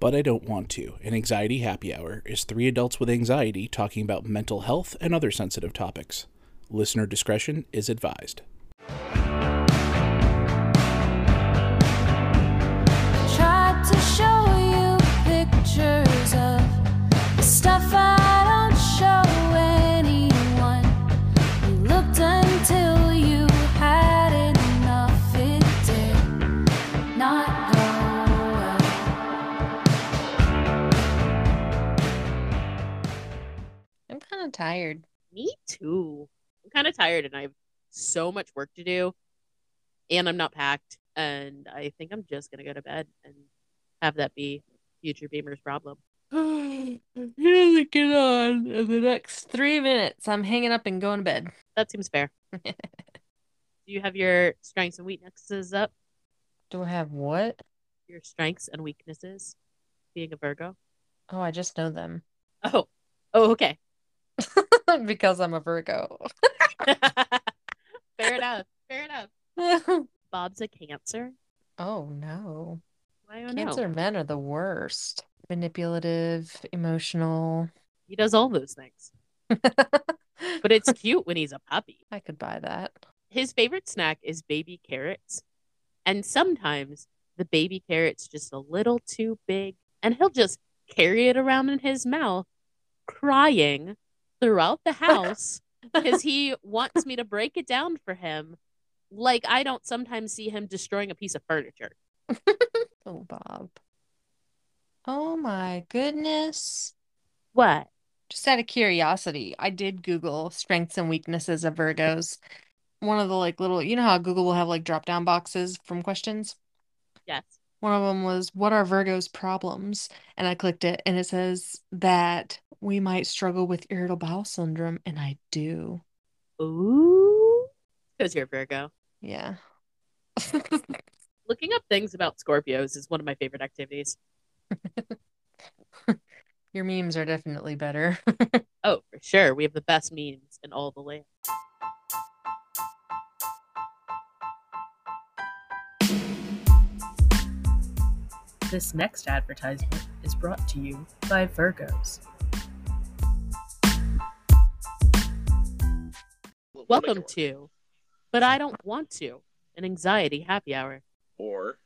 But I Don't Want to, an anxiety happy hour, is three adults with anxiety talking about mental health and other sensitive topics. Listener discretion is advised. Tired. Me too. I'm kind of tired and I have so much work to do. And I'm not packed. And I think I'm just going to go to bed and have that be future Beamer's problem. Gonna get on in the next three minutes. I'm hanging up and going to bed. That seems fair. Do you have your strengths and weaknesses up? Do I have what? Your strengths and weaknesses being a Virgo? Oh, I just know them Oh, oh, okay. because I'm a Virgo. fair enough. Fair enough. Bob's a Cancer. oh no. Cancer know. men are the worst. Manipulative, emotional. He does all those things, but it's cute when he's a puppy. I could buy that. His favorite snack is baby carrots, and sometimes the baby carrot's just a little too big, and he'll just carry it around in his mouth, crying throughout the house because he wants me to break it down for him. Like I don't sometimes see him destroying a piece of furniture. Oh, Bob. Oh my goodness. What? Just out of curiosity, I did Google strengths and weaknesses of Virgos. One of the like little, you know how Google will have like drop down boxes from questions? Yes. One of them was, What are Virgo's problems? And I clicked it and it says that we might struggle with irritable bowel syndrome. And I do. Ooh. Because you're Virgo. Yeah. Looking up things about Scorpios is one of my favorite activities. Your memes are definitely better. Oh, for sure. We have the best memes in all the land. This next advertisement is brought to you by Virgos. Welcome to, but I don't want to, an anxiety happy hour. or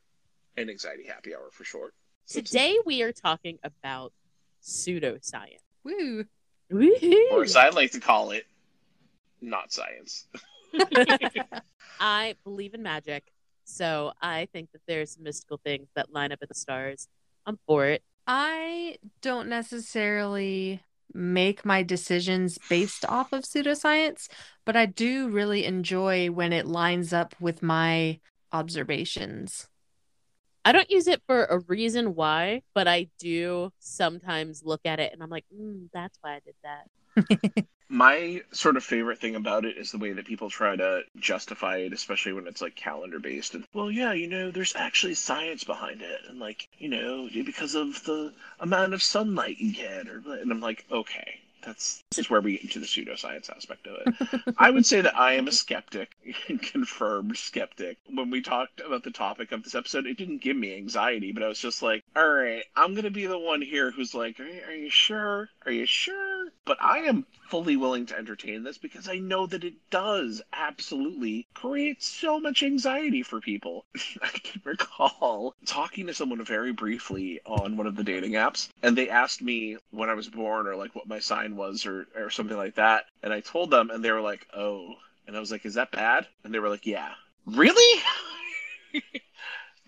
an anxiety happy hour for short. So it's- Today we are talking about pseudoscience. Woo. Woohoo! or as I like to call it, not science. I believe in magic, so I think that there's mystical things that line up at the stars. I'm for it. I don't necessarily make my decisions based off of pseudoscience, but I do really enjoy when it lines up with my observations. I don't use it for a reason why, but I do sometimes look at it and I'm like, mm, that's why I did that. My sort of favorite thing about it is the way that people try to justify it, especially when it's like calendar based. And well, yeah, you know, there's actually science behind it, and like, you know, because of the amount of sunlight you get, or and I'm like, okay, that's this is where we get into the pseudoscience aspect of it. I would say that I am a skeptic, confirmed skeptic. When we talked about the topic of this episode, it didn't give me anxiety, but I was just like, all right, I'm going to be the one here who's like, are you, are you sure? Are you sure? But I am fully willing to entertain this because I know that it does absolutely create so much anxiety for people. I can recall talking to someone very briefly on one of the dating apps, and they asked me when I was born or like what my sign was or, or something like that. And I told them, and they were like, oh. And I was like, is that bad? And they were like, yeah. Really?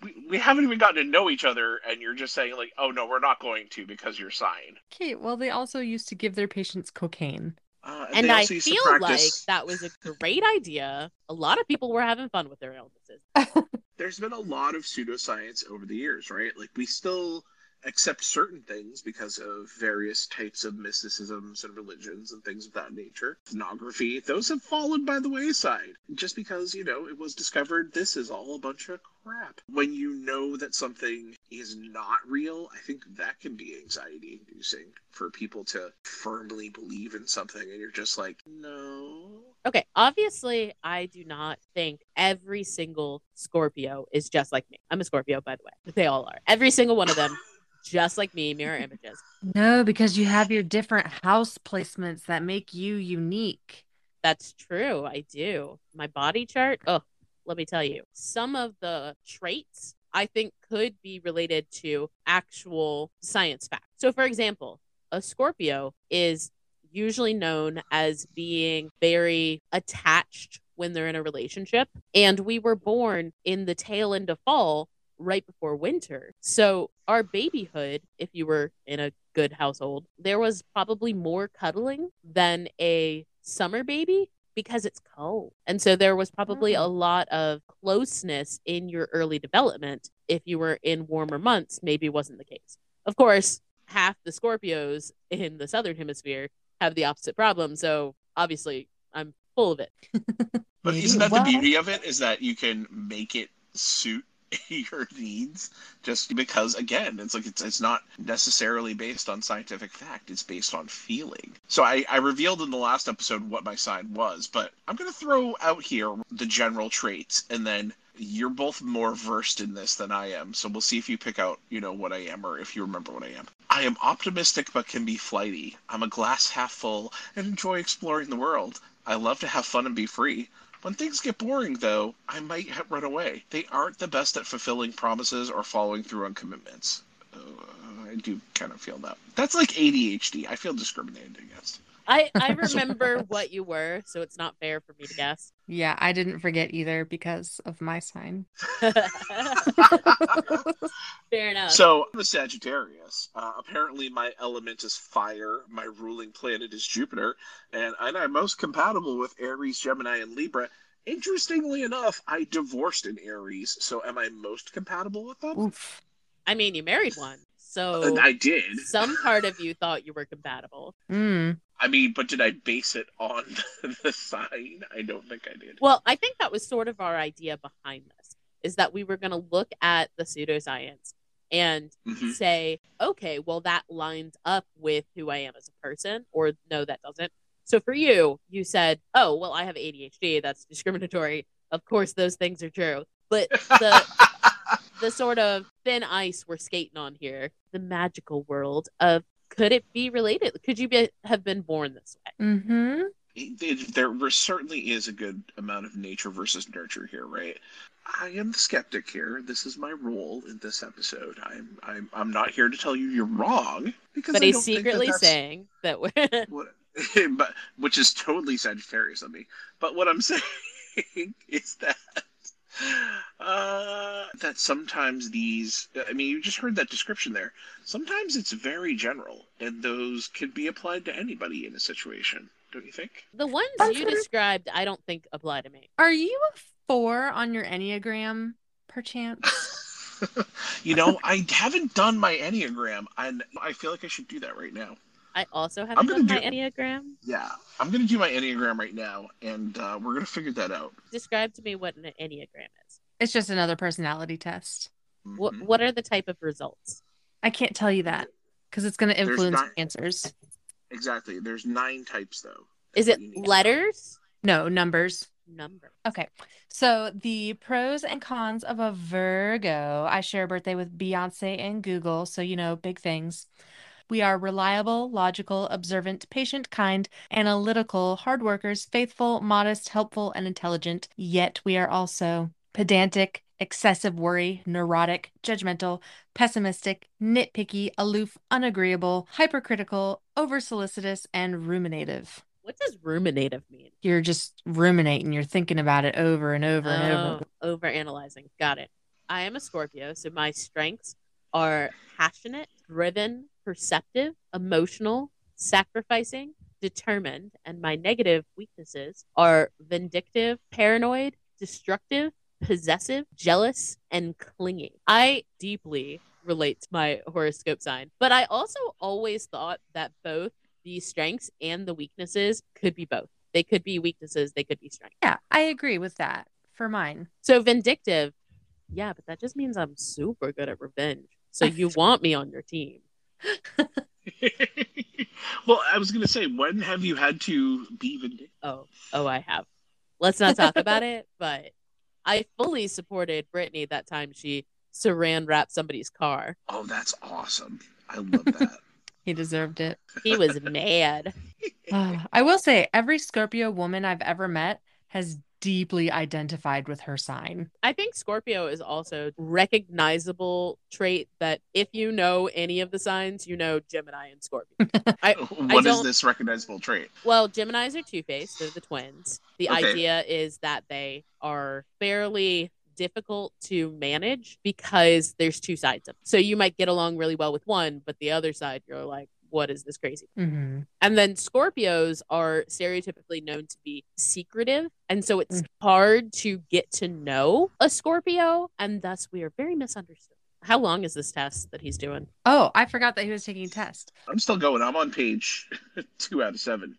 we, we haven't even gotten to know each other, and you're just saying, like, oh, no, we're not going to because you're sign. Okay, well, they also used to give their patients cocaine. Uh, And they I also used feel like that was a great idea. A lot of people were having fun with their illnesses. there's been a lot of pseudoscience over the years, right? Like we still accept certain things because of various types of mysticisms and religions and things of that nature. Pornography, those have fallen by the wayside. Just because, you know, it was discovered this is all a bunch of crap. When you know that something is not real, I think that can be anxiety inducing for people to firmly believe in something and you're just like, no. Okay, obviously, I do not think every single Scorpio is just like me. I'm a Scorpio, by the way. They all are. Every single one of them just like me, mirror images. No, because you have your different house placements that make you unique. That's true. I do. My body chart. Oh, let me tell you, some of the traits I think could be related to actual science facts. So, for example, a Scorpio is usually known as being very attached when they're in a relationship. And we were born in the tail end of fall, right before winter. So, our babyhood, if you were in a good household, there was probably more cuddling than a summer baby because it's cold. And so there was probably mm. a lot of closeness in your early development. If you were in warmer months, maybe wasn't the case. Of course, half the Scorpios in the southern hemisphere have the opposite problem. So obviously, I'm full of it. But isn't that the beauty of it? Is that you can make it suit your needs just because again it's like it's, it's not necessarily based on scientific fact it's based on feeling. So I, I revealed in the last episode what my sign was but i'm going to throw out here the general traits and then you're both more versed in this than i am so we'll see if you pick out you know what i am or if you remember what i am. I am optimistic but can be flighty. I'm a glass half full and enjoy exploring the world. I love to have fun and be free when things get boring, though, I might run away. They aren't the best at fulfilling promises or following through on commitments. Uh, I do kind of feel that. That's like ADHD. I feel discriminated against. I, I remember what you were, so it's not fair for me to guess. Yeah, I didn't forget either because of my sign. fair enough. So I'm a Sagittarius. Uh, apparently, my element is fire. My ruling planet is Jupiter, and, and I'm most compatible with Aries, Gemini, and Libra. Interestingly enough, I divorced in Aries, so am I most compatible with them? Oof. I mean, you married one, so And I did. some part of you thought you were compatible. Mm. I mean, but did I base it on the sign? I don't think I did. Well, I think that was sort of our idea behind this, is that we were going to look at the pseudoscience and Mhm. say, okay, well, that lines up with who I am as a person, or no, that doesn't. So for you, you said, oh, well, I have ADHD. That's discriminatory. Of course, those things are true. But the the sort of thin ice we're skating on here, the magical world of could it be related? Could you be, have been born this way? Mm-hmm. It- it- there certainly is a good amount of nature versus nurture here, right? I am the skeptic here. This is my role in this episode. I'm I'm I'm not here to tell you you're wrong because But I he's don't think that secretly saying that we're what, but which is totally Sagittarius of me. But what I'm saying is that that sometimes these, I mean, you just heard that description there. Sometimes it's very general, and those can be applied to anybody in a situation. Don't you think? the ones That's you described. I don't think apply to me. Are you a four on your Enneagram, perchance? you know, I haven't done my Enneagram, and I feel like I should do that right now. I also I'm haven't gonna done my do- enneagram. Yeah, I'm gonna do my Enneagram right now, and uh, we're gonna figure that out. Describe to me what an enneagram is. It's just another personality test. What Mhm. What are the type of results? I can't tell you that because it's going to influence not- answers. Exactly. There's nine types, though. Is it what you need to know. letters? No, numbers. Number. Okay. So the pros and cons of a Virgo. I share a birthday with Beyonce and Google, so you know, big things. We are reliable, logical, observant, patient, kind, analytical, hard workers, faithful, modest, helpful, and intelligent. Yet we are also pedantic, excessive worry, neurotic, judgmental, pessimistic, nitpicky, aloof, unagreeable, hypercritical, oversolicitous, and ruminative. What does ruminative mean? You're just ruminating, you're thinking about it over and over and over. Oh, over analyzing. Got it. I am a Scorpio, so my strengths are passionate, driven, perceptive, emotional, sacrificing, determined, and my negative weaknesses are vindictive, paranoid, destructive, possessive, jealous, and clingy. I deeply relate to my horoscope sign, but I also always thought that both the strengths and the weaknesses could be both. They could be weaknesses, they could be strengths. Yeah, I agree with that for mine. So vindictive, yeah, but that just means I'm super good at revenge. So you want me on your team. well, I was gonna say, when have you had to be vindictive? Oh, oh, I have. Let's not talk about it, but I fully supported Brittany that time she saran wrap somebody's car. Oh, that's awesome. I love that. He deserved it. He was mad. Uh, I will say, every Scorpio woman I've ever met has deeply identified with her sign. I think Scorpio is also recognizable trait that if you know any of the signs, you know Gemini and Scorpio. I, What is don't- this recognizable trait? well, Geminis are two faced, they're the twins. The Okay. idea is that they are fairly difficult to manage because there's two sides of them. So you might get along really well with one, but the other side, you're like, what is this crazy? Mm-hmm. And then Scorpios are stereotypically known to be secretive. And so it's hard to get to know a Scorpio. And thus we are very misunderstood. How long is this test that he's doing? Oh, I forgot that he was taking a test. I'm still going. I'm on page two out of seven.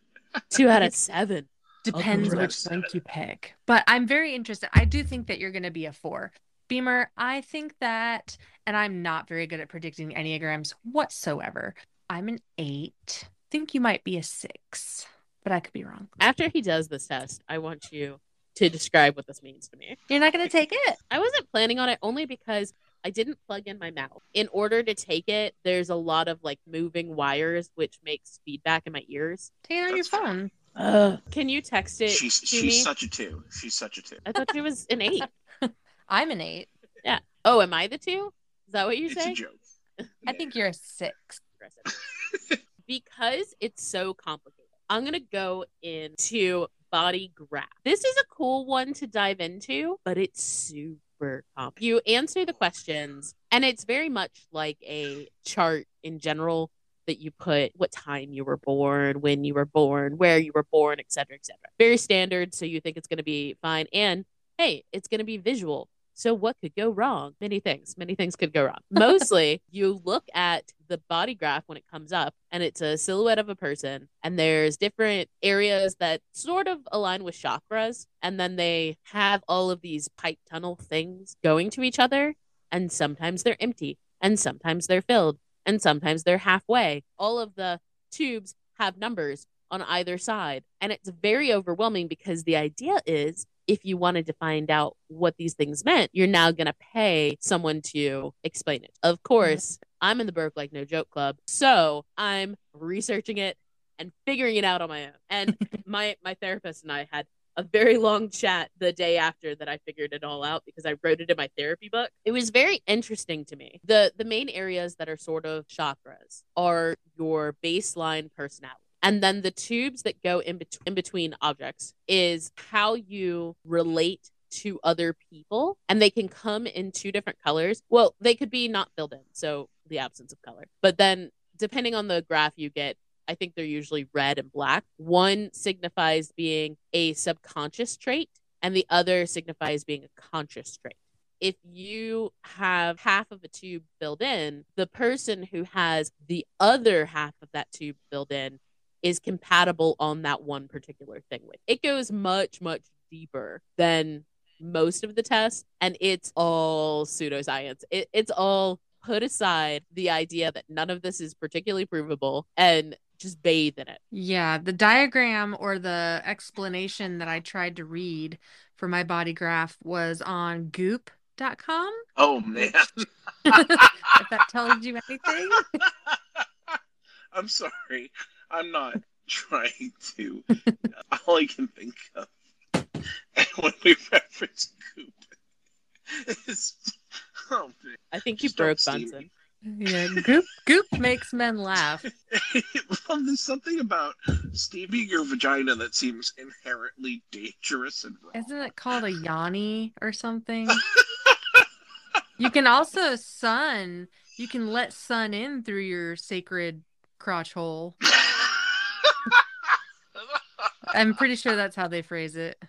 Two out of seven. Depends go which with link you pick. But I'm very interested. I do think that you're going to be a four. Beamer, I think that, and I'm not very good at predicting Enneagrams whatsoever. I'm an eight. I think you might be a six, but I could be wrong. After he does this test, I want you to describe what this means to me. You're not going to take it. I wasn't planning on it only because I didn't plug in my mouth. In order to take it, there's a lot of like moving wires, which makes feedback in my ears. Take it on your That's fine. phone. Can you text it She's to she's me? such a two. She's such a two. I thought she was an eight. I'm an eight. Yeah. Oh, am I the two? Is that what you're It's a saying? joke. I think you're a six. Aggressive. because it's so complicated. I'm gonna go into body graph. This is a cool one to dive into, but it's super complicated. You answer the questions, and it's very much like a chart in general that you put what time you were born, when you were born, where you were born, etc., etc. Very standard, so you think it's gonna be fine. And hey, it's gonna be visual. So what could go wrong? Many things. Many things could go wrong. Mostly, you look at the body graph when it comes up, and it's a silhouette of a person, and there's different areas that sort of align with chakras, and then they have all of these pipe tunnel things going to each other, and sometimes they're empty, and sometimes they're filled, and sometimes they're halfway. All of the tubes have numbers on either side, and it's very overwhelming because the idea is if you wanted to find out what these things meant, you're now going to pay someone to explain it. Of course, I'm in the Burke Like No Joke Club, so I'm researching it and figuring it out on my own. And my my therapist and I had a very long chat the day after that I figured it all out because I wrote it in my therapy book. It was very interesting to me. The the main areas that are sort of chakras are your baseline personality. And then the tubes that go in, bet- in between objects is how you relate to other people. And they can come in two different colors. Well, they could be not filled in, so the absence of color. But then, depending on the graph you get, I think they're usually red and black. One signifies being a subconscious trait, and the other signifies being a conscious trait if you have half of a tube filled in, the person who has the other half of that tube filled in is compatible on that one particular thing with. It goes much, much deeper than most of the tests, and it's all pseudoscience. It, it's all put aside the idea that none of this is particularly provable and just bathe in it. Yeah, the diagram or the explanation that I tried to read for my body graph was on goop.com. Oh man. if that tells you anything. I'm sorry. I'm not trying to. Uh, all I can think of when we reference Goop is. Oh, man. I think you Just don't broke steam Bunsen. Yeah, goop goop makes men laugh. well, there's something about steaming your vagina that seems inherently dangerous and wrong. Isn't it called a yoni or something? You can also sun. You can let sun in through your sacred crotch hole. I'm pretty sure that's how they phrase it.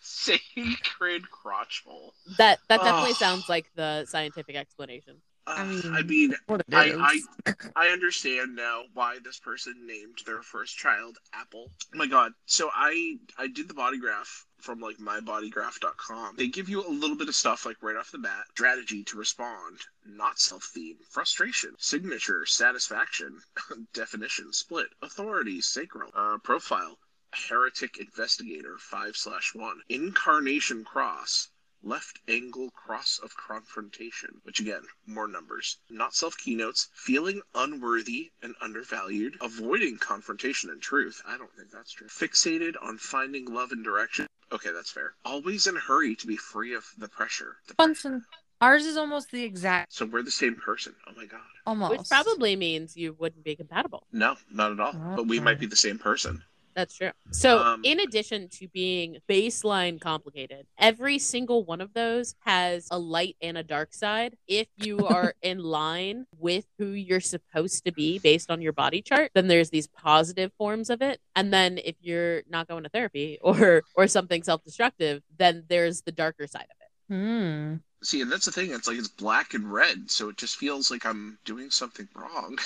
Sacred crotch hole. That that definitely Ugh. sounds like the scientific explanation. Uh, I mean, I mean, I. I I understand now why this person named their first child Apple. Oh my god. So I I did the body graph from like mybodygraph.com. They give you a little bit of stuff like right off the bat. Strategy to respond, not self-theme, frustration, signature, satisfaction, definition, split, authority, sacral, uh, profile, heretic investigator 5 slash 1, incarnation cross, left angle cross of confrontation, which again, more numbers. Not self keynotes, feeling unworthy and undervalued, avoiding confrontation and truth. I don't think that's true. Fixated on finding love and direction. Okay, that's fair. Always in a hurry to be free of the pressure. The pressure. Ours is almost the exact, So we're the same person. Oh my god. almost. Which probably means you wouldn't be compatible. No, not at all. Oh, but we might be the same person. That's true. So, Um, in addition to being baseline complicated, every single one of those has a light and a dark side. If you are in line with who you're supposed to be based on your body chart, then there's these positive forms of it. And then if you're not going to therapy or or something self-destructive, then there's the darker side of it. Hmm. See, and that's the thing. It's like it's black and red, so it just feels like I'm doing something wrong.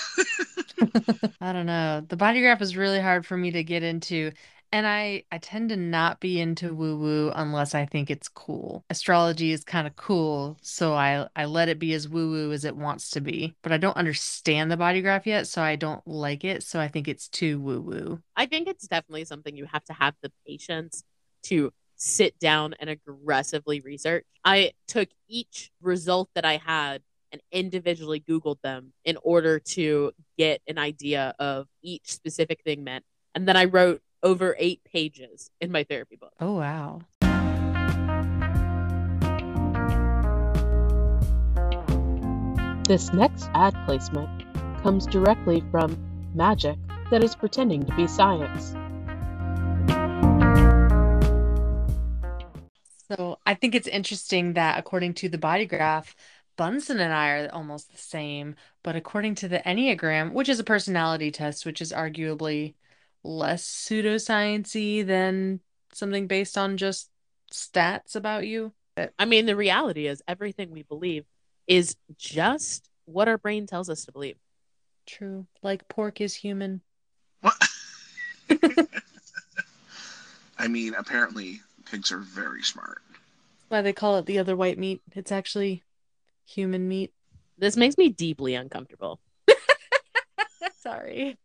I don't know. The body graph is really hard for me to get into. And I, I tend to not be into woo woo unless I think it's cool. Astrology is kind of cool, so I, I let it be as woo woo as it wants to be. But I don't understand the body graph yet, so I don't like it. So I think it's too woo woo. I think it's definitely something you have to have the patience to sit down and aggressively research. I took each result that I had and individually Googled them in order to get an idea of each specific thing meant. And then I wrote over eight pages in my therapy book. Oh, wow. This next ad placement comes directly from magic that is pretending to be science. So I think it's interesting that according to the body graph, Bunsen and I are almost the same, but according to the Enneagram, which is a personality test, which is arguably less pseudosciency than something based on just stats about you. I mean, the reality is everything we believe is just what our brain tells us to believe. True. Like pork is human. What? I mean, apparently pigs are very smart. Why they call it the other white meat. It's actually human meat. This makes me deeply uncomfortable. Sorry.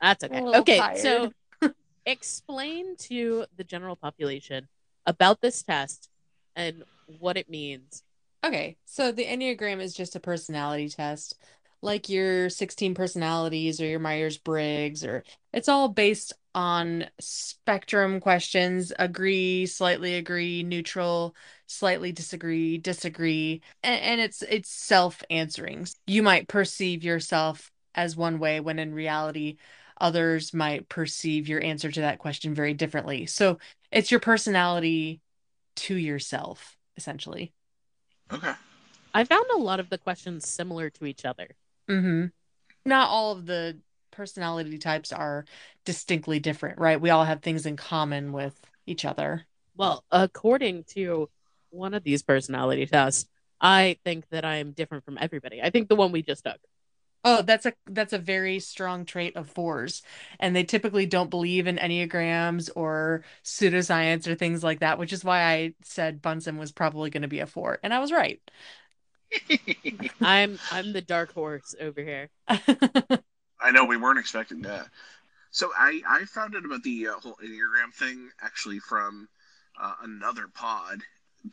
That's okay. Okay, tired. so explain to the general population about this test and what it means. Okay, so the Enneagram is just a personality test, like your 16 personalities or your Myers-Briggs, or it's all based on spectrum questions, agree, slightly agree, neutral, slightly disagree, disagree, and, and it's it's self-answering. You might perceive yourself as one way when in reality others might perceive your answer to that question very differently. So it's your personality to yourself, essentially. Okay. I found a lot of the questions similar to each other. Mm-hmm. Not all of the personality types are distinctly different, right? We all have things in common with each other. Well, according to one of these personality tests, I think that I am different from everybody. I think the one we just took. Oh, that's a that's a very strong trait of fours. And they typically don't believe in enneagrams or pseudoscience or things like that, which is why I said Bunsen was probably going to be a four. And I was right. I'm I'm the dark horse over here. I know we weren't expecting that. So I I found out about the uh, whole enneagram thing actually from uh, another pod,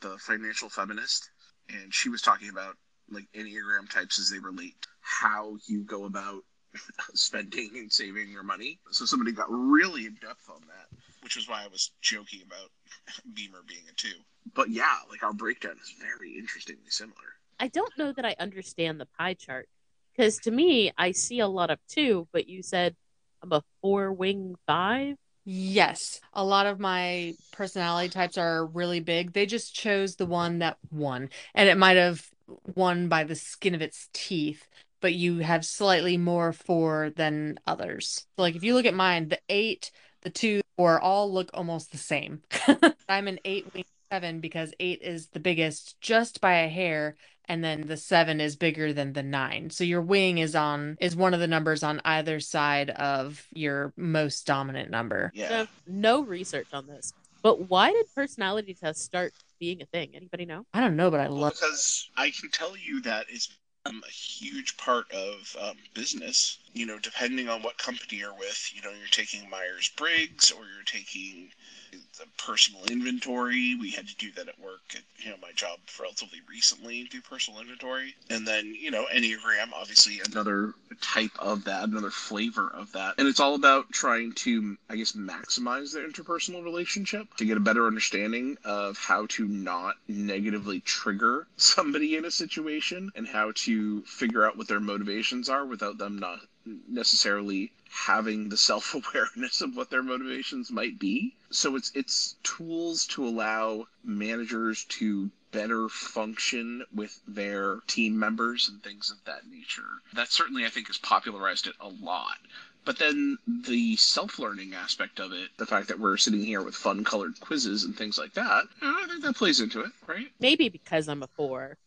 the financial feminist, and she was talking about like enneagram types as they relate, how you go about spending and saving your money. So somebody got really in depth on that, which is why I was joking about Beamer being a two. But yeah, like our breakdown is very interestingly similar. I don't know that I understand the pie chart because to me, I see a lot of two, but you said I'm a four wing five. Yes, a lot of my personality types are really big. They just chose the one that won, and it might have won by the skin of its teeth, but you have slightly more four than others. Like if you look at mine, the eight, the two, or all look almost the same. I'm an eight wing seven because eight is the biggest just by a hair, and then the seven is bigger than the nine. So your wing is on is one of the numbers on either side of your most dominant number. Yeah. have no research on this, but why did personality tests start being a thing? Anybody know? I don't know, but I Well, love because I can tell you that it's become a huge part of um, business you know, depending on what company you're with, you know, you're taking Myers Briggs or you're taking the personal inventory. We had to do that at work at you know my job relatively recently, do personal inventory, and then you know Enneagram, obviously another type of that, another flavor of that, and it's all about trying to, I guess, maximize the interpersonal relationship to get a better understanding of how to not negatively trigger somebody in a situation and how to figure out what their motivations are without them not necessarily having the self-awareness of what their motivations might be. So it's it's tools to allow managers to better function with their team members and things of that nature. That certainly I think has popularized it a lot. But then the self-learning aspect of it, the fact that we're sitting here with fun colored quizzes and things like that, I think that plays into it, right? Maybe because I'm a four,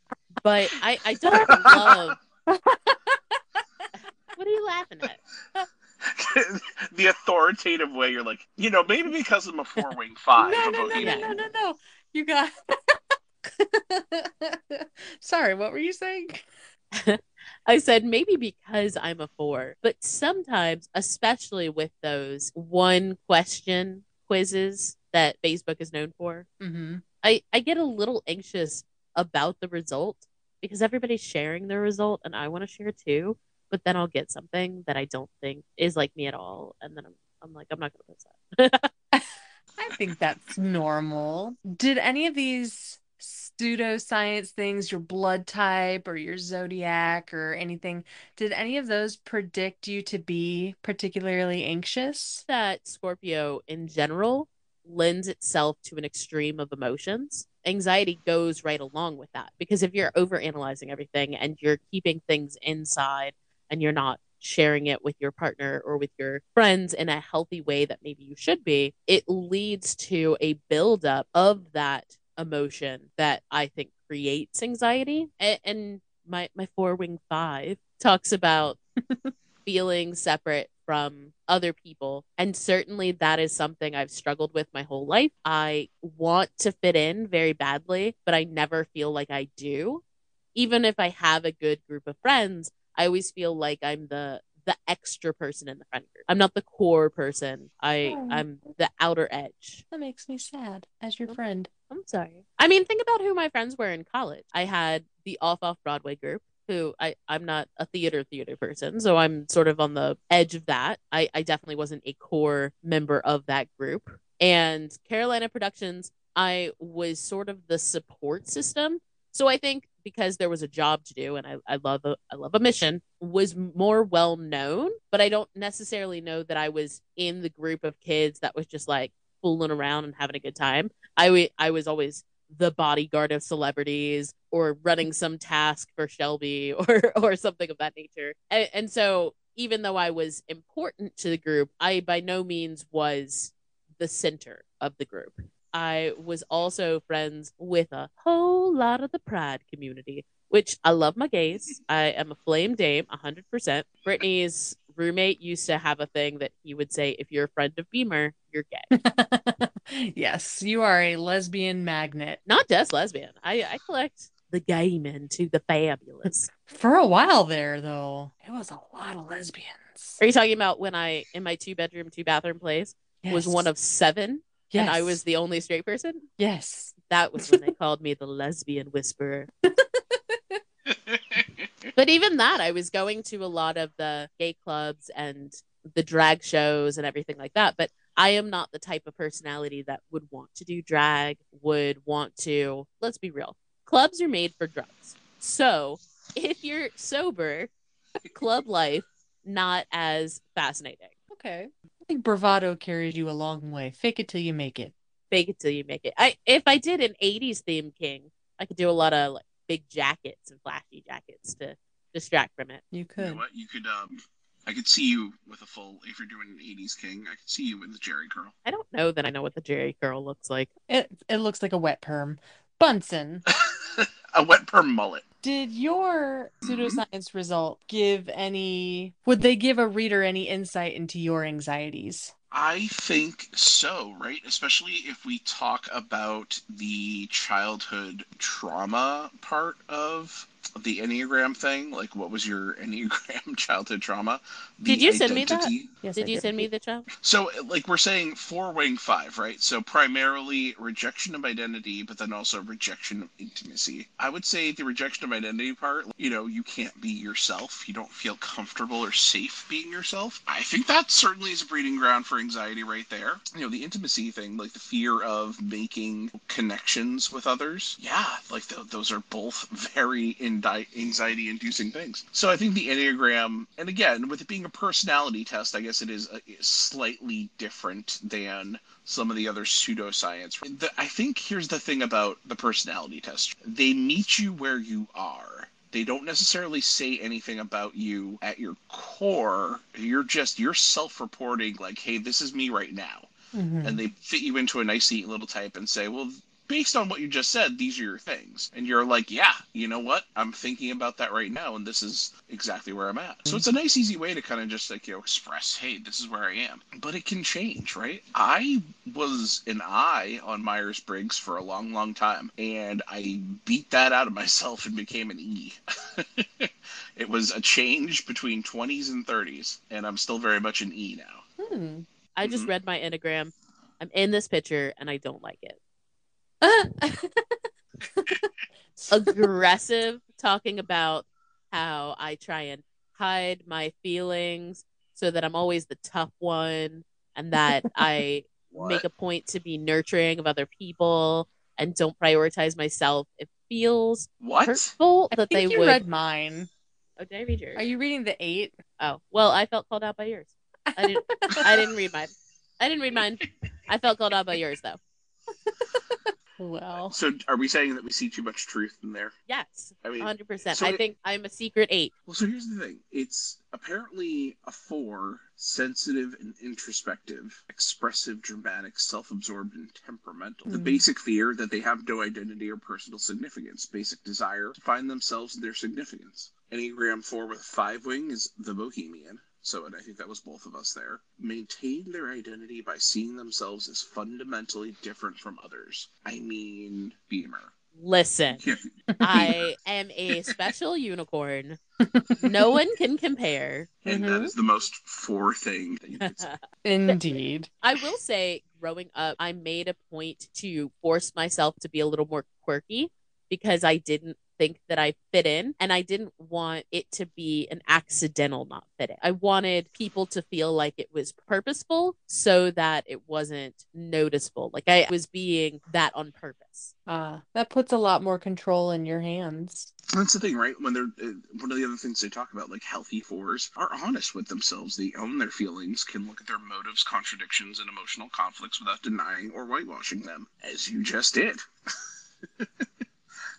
but I I don't love. what are you laughing at? the authoritative way you're like, you know, maybe because I'm a four wing five. no, no, no, no, no, no, no. You got. Sorry, what were you saying? I said maybe because I'm a four, but sometimes, especially with those one question quizzes that Facebook is known for, Mm-hmm. I, I get a little anxious about the result because everybody's sharing their result and I want to share too. But then I'll get something that I don't think is like me at all. And then I'm, I'm like, I'm not going to post that. I think that's normal. Did any of these pseudoscience things, your blood type or your zodiac or anything, did any of those predict you to be particularly anxious? that Scorpio in general lends itself to an extreme of emotions. Anxiety goes right along with that because if you're overanalyzing everything and you're keeping things inside and you're not sharing it with your partner or with your friends in a healthy way that maybe you should be, it leads to a buildup of that emotion that I think creates anxiety. And, my my four wing five talks about feeling separate from other people. And certainly that is something I've struggled with my whole life. I want to fit in very badly, but I never feel like I do. Even if I have a good group of friends, I always feel like I'm the the extra person in the friend group. I'm not the core person. I Oh. I'm the outer edge. That makes me sad as your oh, friend. I'm sorry. I mean, think about who my friends were in college. I had the off off Broadway group, who I, I'm not a theater theater person, so I'm sort of on the edge of that. I, I definitely wasn't a core member of that group. And Carolina Productions, I was sort of the support system. So I think because there was a job to do and I, I love a I love a mission, was more well known, but I don't necessarily know that I was in the group of kids that was just like fooling around and having a good time. I I was always the bodyguard of celebrities or running some task for Shelby or or something of that nature. And, and so even though I was important to the group, I by no means was the center of the group. I was also friends with a whole lot of the pride community, which I love my gays. I am a flame dame, 100%. Brittany's roommate used to have a thing that he would say, if you're a friend of Beamer, you're gay. yes, you are a lesbian magnet. Not just lesbian. I, I collect the gay men to the fabulous. For a while there, though, it was a lot of lesbians. Are you talking about when I, in my two bedroom, two bathroom place, was one of seven yes. and I was the only straight person? yes. That was when they called me the lesbian whisperer. But even that, I was going to a lot of the gay clubs and the drag shows and everything like that. But I am not the type of personality that would want to do drag, would want to, let's be real, clubs are made for drugs. So if you're sober, club life, not as fascinating. Okay. I think bravado carries you a long way. Fake it till you make it. Fake it till you make it. I if I did an 80s theme king, I could do a lot of like big jackets and flashy jackets to distract from it. You You could. know what? You could um I could see you with a full if you're doing an eighties king, I could see you with the Jheri curl. I don't know that I know what the Jheri curl looks like. It it looks like a wet perm. Bunsen, a wet perm mullet. Did your pseudoscience result give any would they give a reader any insight into your anxieties? I think so, right? Especially if we talk about the childhood trauma part of the Enneagram thing, like what was your Enneagram childhood trauma? The Did you send me that? Yes, Did I you send me the show? So, like we're saying, four wing five, right? So primarily rejection of identity, but then also rejection of intimacy. I would say the rejection of identity part, you know, you can't be yourself. You don't feel comfortable or safe being yourself. I think that certainly is a breeding ground for anxiety right there. You know, the intimacy thing, like the fear of making connections with others. Yeah, like th- those are both very indi- anxiety-inducing things. So I think the Enneagram, and again, with it being a personality test, I guess it is uh, slightly different than some of the other pseudoscience. The, I think here's the thing about the personality test they meet you where you are. They don't necessarily say anything about you at your core. You're just, you're self reporting, like, hey, this is me right now Mhm. and they fit you into a nice neat little type and say, well, based on what you just said, these are your things. And you're like, yeah, you know what? I'm thinking about that right now, and this is exactly where I'm at. So it's a nice, easy way to kind of just like, you know, express, hey, this is where I am. But it can change, right? I was an I on Myers Briggs for a long, long time, and I beat that out of myself and became an E. it was a change between 20s and 30s, and I'm still very much an E now. Hmm. I just Mhm. read my Enneagram. I'm in this picture and I don't like it. Aggressive, talking about how I try and hide my feelings so that I'm always the tough one and that I make a point to be nurturing of other people and don't prioritize myself. It feels What? hurtful I that think they you would. read mine. Oh, did I read yours? Are you reading the eight? Oh, well, I felt called out by yours. I didn't. I didn't read mine. I didn't read mine. I felt called out by yours though. Well, So are we saying that we see too much truth in there? Yes, I mean, hundred percent. so I it- think I'm a secret eight. well, so here's the thing. It's apparently a four, sensitive and introspective, expressive, dramatic, self-absorbed, and temperamental. The Mhm. basic fear that they have no identity or personal significance. Basic desire to find themselves and their significance. Enneagram 4 with 5 wing is the bohemian. So, and I think that was both of us there. Maintain their identity by seeing themselves as fundamentally different from others. I mean, Beamer. Listen, I am a special unicorn. No one can compare. And that Mhm. is the most four thing that you could say. indeed. I will say, growing up, I made a point to force myself to be a little more quirky because I didn't think that I fit in and I didn't want it to be an accidental not fitting. I wanted people to feel like it was purposeful so that it wasn't noticeable. Like I was being that on purpose. Uh, that puts a lot more control in your hands. That's the thing, right? When they're uh, one of the other things they talk about, like healthy fours, are honest with themselves. They own their feelings, can look at their motives, contradictions, and emotional conflicts without denying or whitewashing them, as you just did.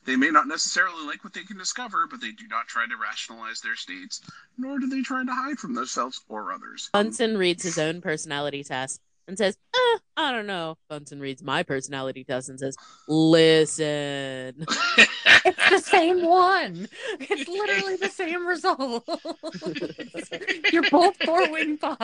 they may not necessarily like what they can discover, but they do not try to rationalize their states, nor do they try to hide from themselves or others. Bunsen reads his own personality test and says, eh, I don't know. Bunsen reads my personality test and says, Listen. It's the same one. It's literally the same result. You're both four wing five.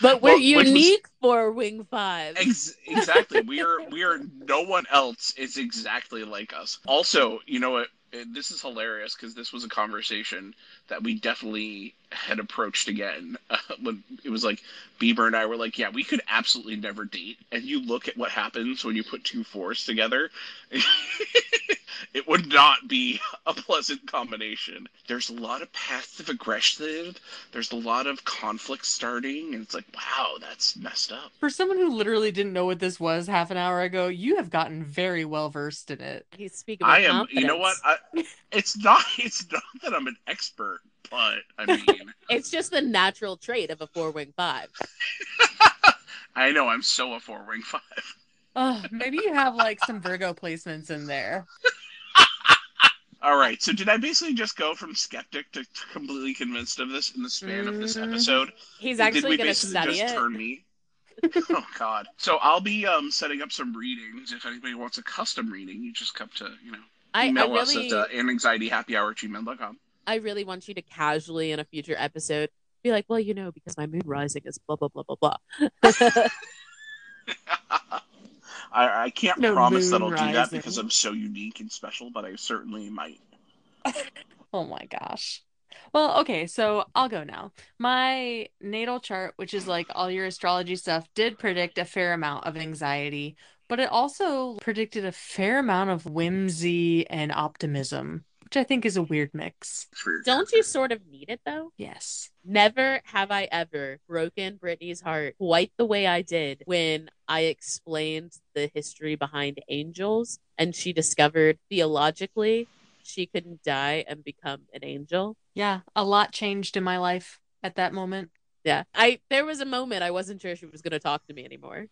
but we're Well, which was- unique for Wing Five. Ex- exactly. We are we are no one else is exactly like us. Also, you know what? This is hilarious because this was a conversation that we definitely had approached again uh, when it was like Bieber and I were like, yeah, we could absolutely never date. And you look at what happens when you put two fours together. it would not be a pleasant combination. There's a lot of passive aggressive. There's a lot of conflict starting, and it's like, wow, that's messed up. For someone who literally didn't know what this was half an hour ago, you have gotten very well versed in it. He's speaking. I am. You know what? I, it's not. It's not that I'm an expert, but I mean, It's just the natural trait of a four wing five. I know I'm so a four wing five. Oh, maybe you have like some Virgo placements in there. All right. So did I basically just go from skeptic to completely convinced of this in the span of this Mhm. episode? He's actually going to basically study just it. turn me? oh God. So I'll be um setting up some readings. If anybody wants a custom reading, you just come to you know I, I email us at uh, anxietyhappyhour at gmail.com. I really want you to casually in a future episode be like, well, you know, because my moon rising is blah blah blah blah blah. I, I can't No promise that I'll do that because I'm so unique and special, but I certainly might. Oh my gosh. Well, okay, so I'll go now. My natal chart, which is like all your astrology stuff, did predict a fair amount of anxiety, but it also predicted a fair amount of whimsy and optimism, which I think is a weird mix. Don't you sort of need it though? Yes. Never have I ever broken Brittany's heart quite the way I did when I explained the history behind angels and she discovered theologically she couldn't die and become an angel. Yeah, a lot changed in my life at that moment. Yeah. I there was a moment I wasn't sure she was going to talk to me anymore.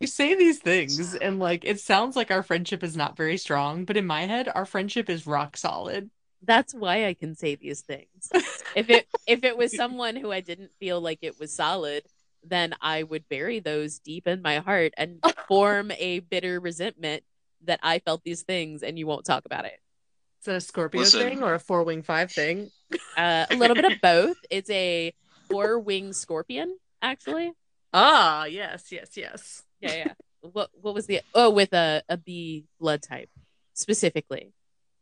You say these things, and like it sounds like our friendship is not very strong, but in my head, our friendship is rock solid. That's why I can say these things. if it if it was someone who I didn't feel like it was solid, then I would bury those deep in my heart and form a bitter resentment that I felt these things and you won't talk about it. Is that a Scorpio Listen. thing or a four wing five thing? Uh, a little bit of both. It's a four wing scorpion, actually. Ah, yes, yes, yes. Yeah, yeah. what what was the oh with a, a B blood type specifically.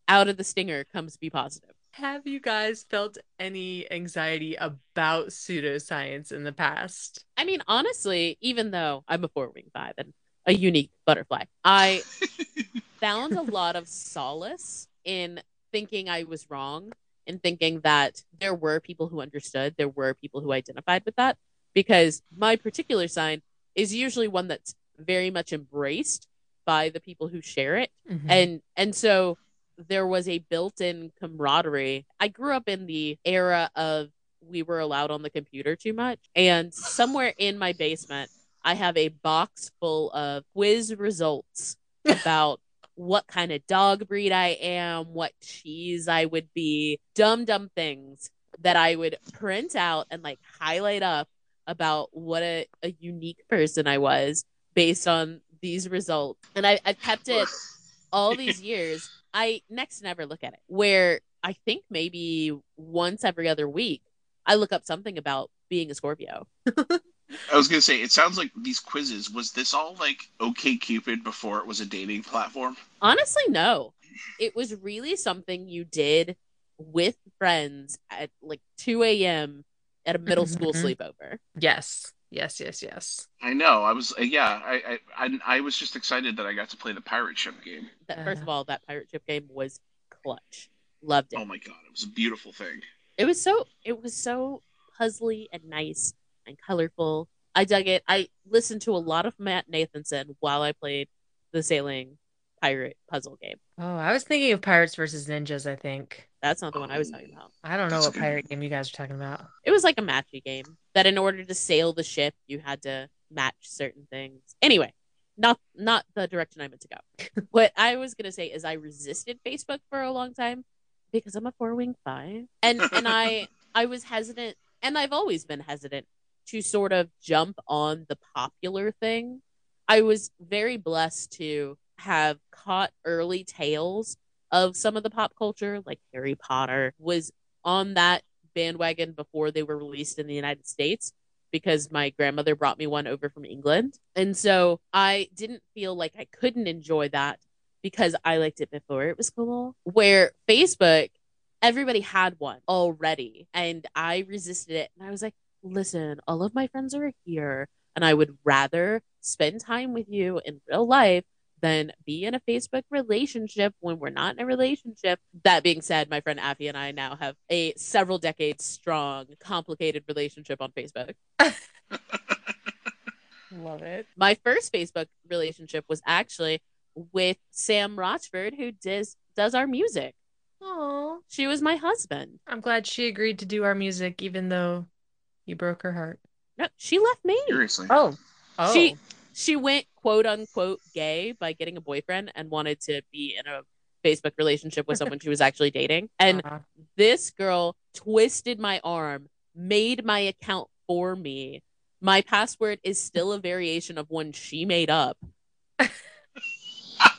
Out of the stinger comes B positive. Have you guys felt any anxiety about pseudoscience in the past? I mean, honestly, even though I'm a four wing five and a unique butterfly, I found a lot of solace in thinking I was wrong and thinking that there were people who understood, there were people who identified with that, because my particular sign is usually one that's very much embraced by the people who share it. Mhm. And and so there was a built-in camaraderie. I grew up in the era of we were allowed on the computer too much, and somewhere in my basement I have a box full of quiz results about what kind of dog breed I am, what cheese I would be, dumb dumb things that I would print out and like highlight up about what a, a unique person I was based on these results. And I, I've kept it all these years. I next never look at it. Where I think maybe once every other week, I look up something about being a Scorpio. I was gonna say, it sounds like these quizzes. Was this all like OK Cupid before it was a dating platform? Honestly, no. It was really something you did with friends at like 2 a.m. at a middle school Mhm. sleepover. Yes, yes, yes, yes. I know. I was. Uh, yeah. I, I. I. I was just excited that I got to play the pirate ship game. That first of all, that pirate ship game was clutch. Loved it. Oh my god, it was a beautiful thing. It was so it was so puzzly and nice and colorful. I dug it. I listened to a lot of Matt Nathanson while I played the sailing pirate puzzle game. Oh, I was thinking of Pirates versus Ninjas, I think. That's not the one I was talking about. I don't know what pirate game you guys are talking about. It was like a matchy game that in order to sail the ship, you had to match certain things. Anyway, not not the direction I meant to go. what I was gonna say is I resisted Facebook for a long time because I'm a four wing five, and and I I was hesitant, and I've always been hesitant to sort of jump on the popular thing. I was very blessed to have caught early tales of some of the pop culture, like Harry Potter was on that bandwagon before they were released in the United States because my grandmother brought me one over from England. And so I didn't feel like I couldn't enjoy that because I liked it before it was cool. Where Facebook, everybody had one already. And I resisted it. And I was like, listen, all of my friends are here. And I would rather spend time with you in real life than be in a Facebook relationship when we're not in a relationship. That being said, my friend Affy and I now have a several decades strong, complicated relationship on Facebook. Love it. My first Facebook relationship was actually with Sam Rochford, who does does our music. Oh, She was my husband. I'm glad she agreed to do our music, even though you broke her heart. No, she left me. Seriously. Oh, oh, She she went quote unquote gay by getting a boyfriend and wanted to be in a Facebook relationship with someone she was actually dating. And Uh, this girl twisted my arm, made my account for me. My password is still a variation of one she made up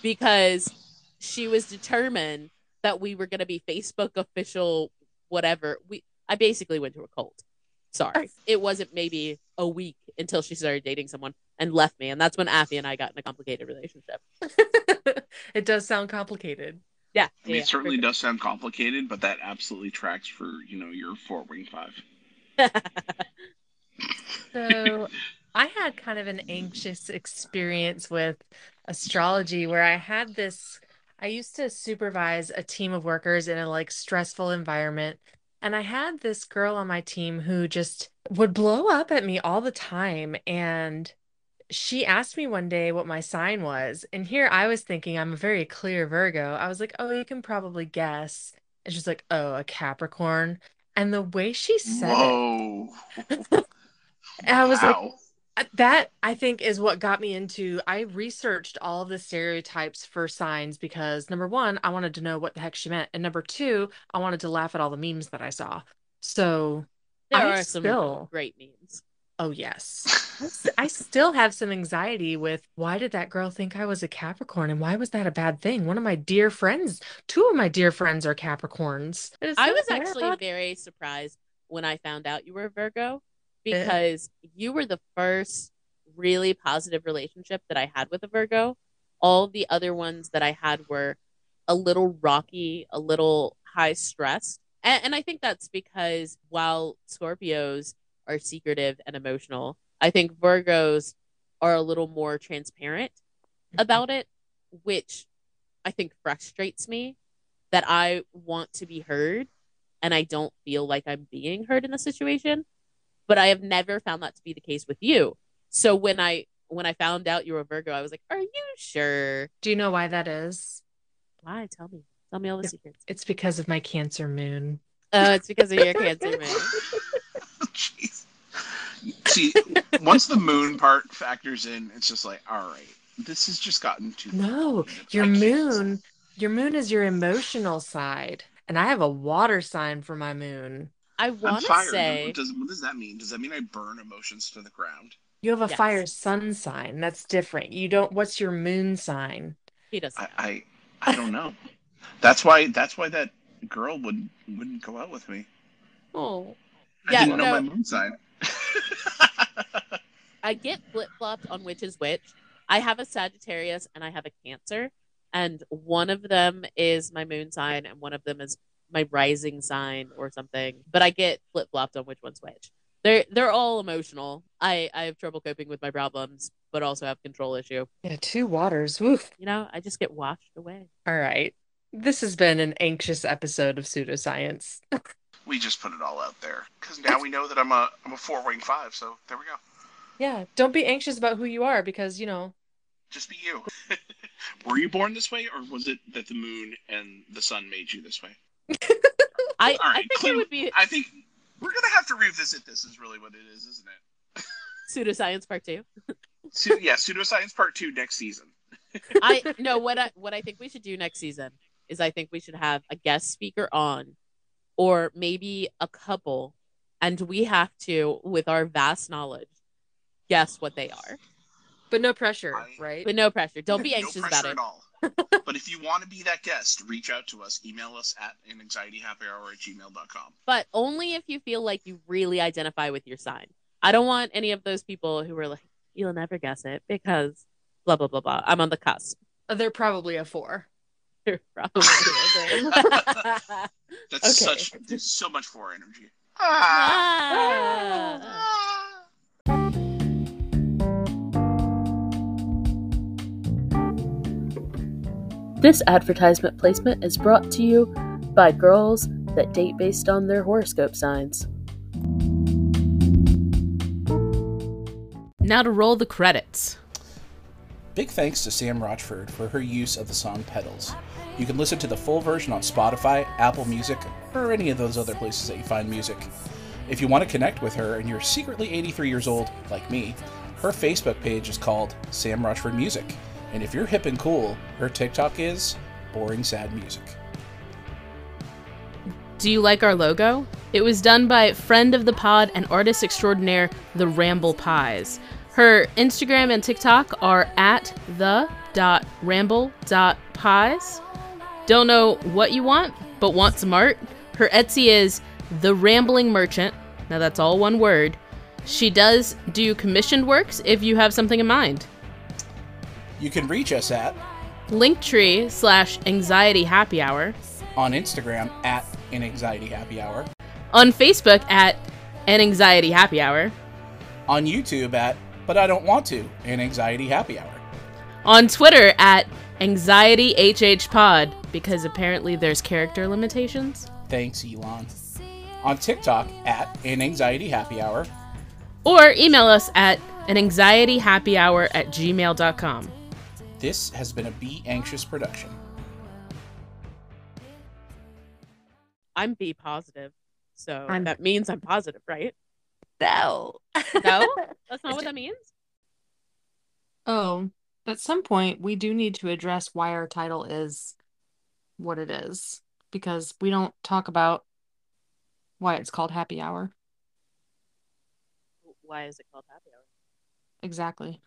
because she was determined that we were going to be Facebook official, whatever. We I basically went to a cult. Sorry, it wasn't maybe a week until she started dating someone. and left me. And that's when Affy and I got in a complicated relationship. it does sound complicated. Yeah. I mean, yeah, it certainly does sound complicated, but that absolutely tracks for you know your four wing five. So I had kind of an anxious experience with astrology where I had this I used to supervise a team of workers in a like stressful environment and I had this girl on my team who just would blow up at me all the time and she asked me one day what my sign was and here I was thinking I'm a very clear Virgo. I was like, "Oh, you can probably guess." And she's like, "Oh, a Capricorn." And the way she said it, Whoa! I was like, wow. Uh, Uh, that I think is what got me into. I researched all of the stereotypes for signs because number one, I wanted to know what the heck she meant, and number two, I wanted to laugh at all the memes that I saw. So, There I are some great memes. oh yes, I still have some anxiety with why did that girl think I was a Capricorn, and why was that a bad thing? One of my dear friends, two of my dear friends are Capricorns. I was actually very surprised when I found out you were a Virgo Because you were the first really positive relationship that I had with a Virgo. All the other ones that I had were a little rocky, a little high stress. And, and I think that's because while Scorpios are secretive and emotional, I think Virgos are a little more transparent mm-hmm. about it, which I think frustrates me that I want to be heard and I don't feel like I'm being heard in the situation. But I have never found that to be the case with you. So when I when I found out you were a Virgo, I was like, "Are you sure?" Do you know why that is? Why? Tell me. Tell me all the Yep. secrets. It's because of my Cancer moon. Oh, it's because of your Cancer moon. Jeez. See, once the moon part factors in, it's just like, all right, this has just gotten too. No, complicated. your I can't- moon, your moon is your emotional side, and I have a water sign for my moon. I want to fired. say What does, what does that mean? Does that mean I burn emotions to the ground? You have a Yes. fire sun sign. That's different. You don't, what's your moon sign? he doesn't. I, know. I, I don't know. That's why. That's why that girl would wouldn't go out with me. Oh, I Yeah, didn't know no. my moon sign. I get flip flopped on which is which. I have a Sagittarius and I have a Cancer, and one of them is my moon sign, and one of them is my rising sign or something. But I get flip flopped on which one's which. They're they're all emotional. I I have trouble coping with my problems, but also have control issue. yeah, two waters. Woof. You know, I just get washed away. All right. This has been an anxious episode of pseudoscience. we just put it all out there because now we know that I'm a I'm a four wing five. So there we go. Yeah, don't be anxious about who you are because, you know, Just be you. Were you born this way, or was it that the moon and the sun made you this way? I All I think clear- it would be I think we're gonna have to revisit this. Is really what it is, isn't it? pseudoscience part two. Pseu- yeah, pseudoscience part two next season. I no what I what I think we should do next season is I think we should have a guest speaker on or maybe a couple and we have to with our vast knowledge guess what they are. but no pressure, I- right? But no pressure. Don't be no anxious pressure about it. At all. but if you want to be that guest, reach out to us. Email us at an anxietyhappyhour at gmail.com. But only if you feel like you really identify with your sign. I don't want any of those people who are like, you'll never guess it because blah blah blah blah. I'm on the cusp. Uh, They're probably a four. Probably. That's Okay. such there's so much for energy. Ah. This advertisement placement is brought to you by girls that date based on their horoscope signs. Now to roll the credits. Big thanks to Sam Rochford for her use of the song Petals. You can listen to the full version on Spotify, Apple Music, or any of those other places that you find music. If you want to connect with her and you're secretly 83 years old, like me, her Facebook page is called Sam Rochford Music. And if you're hip and cool, her TikTok is Boring Sad Music. Do you like our logo? It was done by friend of the pod and artist extraordinaire, The Ramble Pies. Her Instagram and TikTok are at the.ramble.pies. Don't know what you want, but want some art? Her Etsy is The Rambling Merchant. Now that's all one word. She does do commissioned works if you have something in mind. You can reach us at Linktree slash anxiety happy hour. on Instagram at an anxiety happy hour, On Facebook at an anxiety happy hour. on YouTube at but I don't want to an anxiety happy hour. On Twitter at anxiety hh pod because apparently there's character limitations. Thanks, Elon. On TikTok at an anxiety happy hour, Or email us at an anxiety happy hour at gmail.com. This has been a Be Anxious production. I'm B positive, so I'm- that means I'm positive, right? No. No, that's not what that means. Oh, at some point, we do need to address why our title is what it is because we don't talk about why it's called happy hour. Why is it called happy hour? Exactly.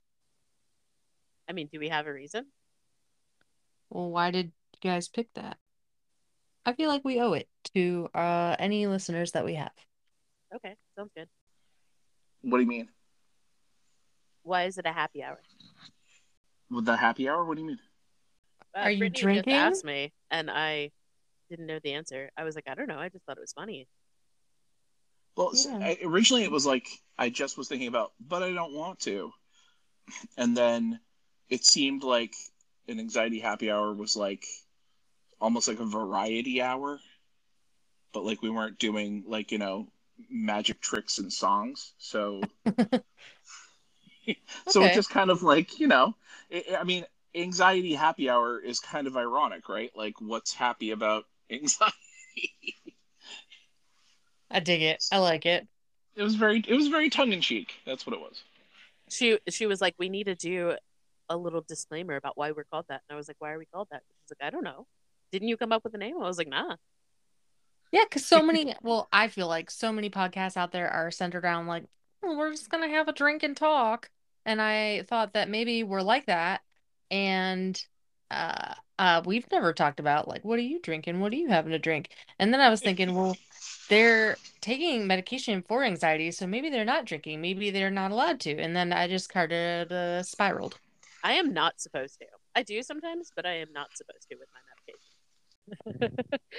I mean, do we have a reason? Well, why did you guys pick that? I feel like we owe it to uh any listeners that we have. Okay, sounds good. What do you mean? Why is it a happy hour? With the happy hour? What do you mean? Uh, Are you Brittany drinking? Just asked me, and I didn't know the answer. I was like, I don't know. I just thought it was funny. Well, Yeah. I- originally it was like I just was thinking about, but I don't want to. And then it seemed like an anxiety happy hour was like almost like a variety hour, but like we weren't doing like, you know, magic tricks and songs. So so Okay. it's just kind of like, you know, I I mean, anxiety happy hour is kind of ironic, right? Like what's happy about anxiety? I dig it. I like it. it was very it was very tongue in cheek. That's what it was. She she was like, we need to do a little disclaimer about why we're called that. And I was like, why are we called that? She's like, I don't know. Didn't you come up with a name? I was like, nah. Yeah, because so many, well, I feel like so many podcasts out there are centered around like, well, we're just gonna have a drink and talk. And I thought that maybe we're like that. And uh uh we've never talked about like what are you drinking? What are you having to drink? And then I was thinking, well, they're taking medication for anxiety, so maybe they're not drinking, maybe they're not allowed to. And then I just kind of uh, spiraled. I am not supposed to. I do sometimes, but I am not supposed to with my medication.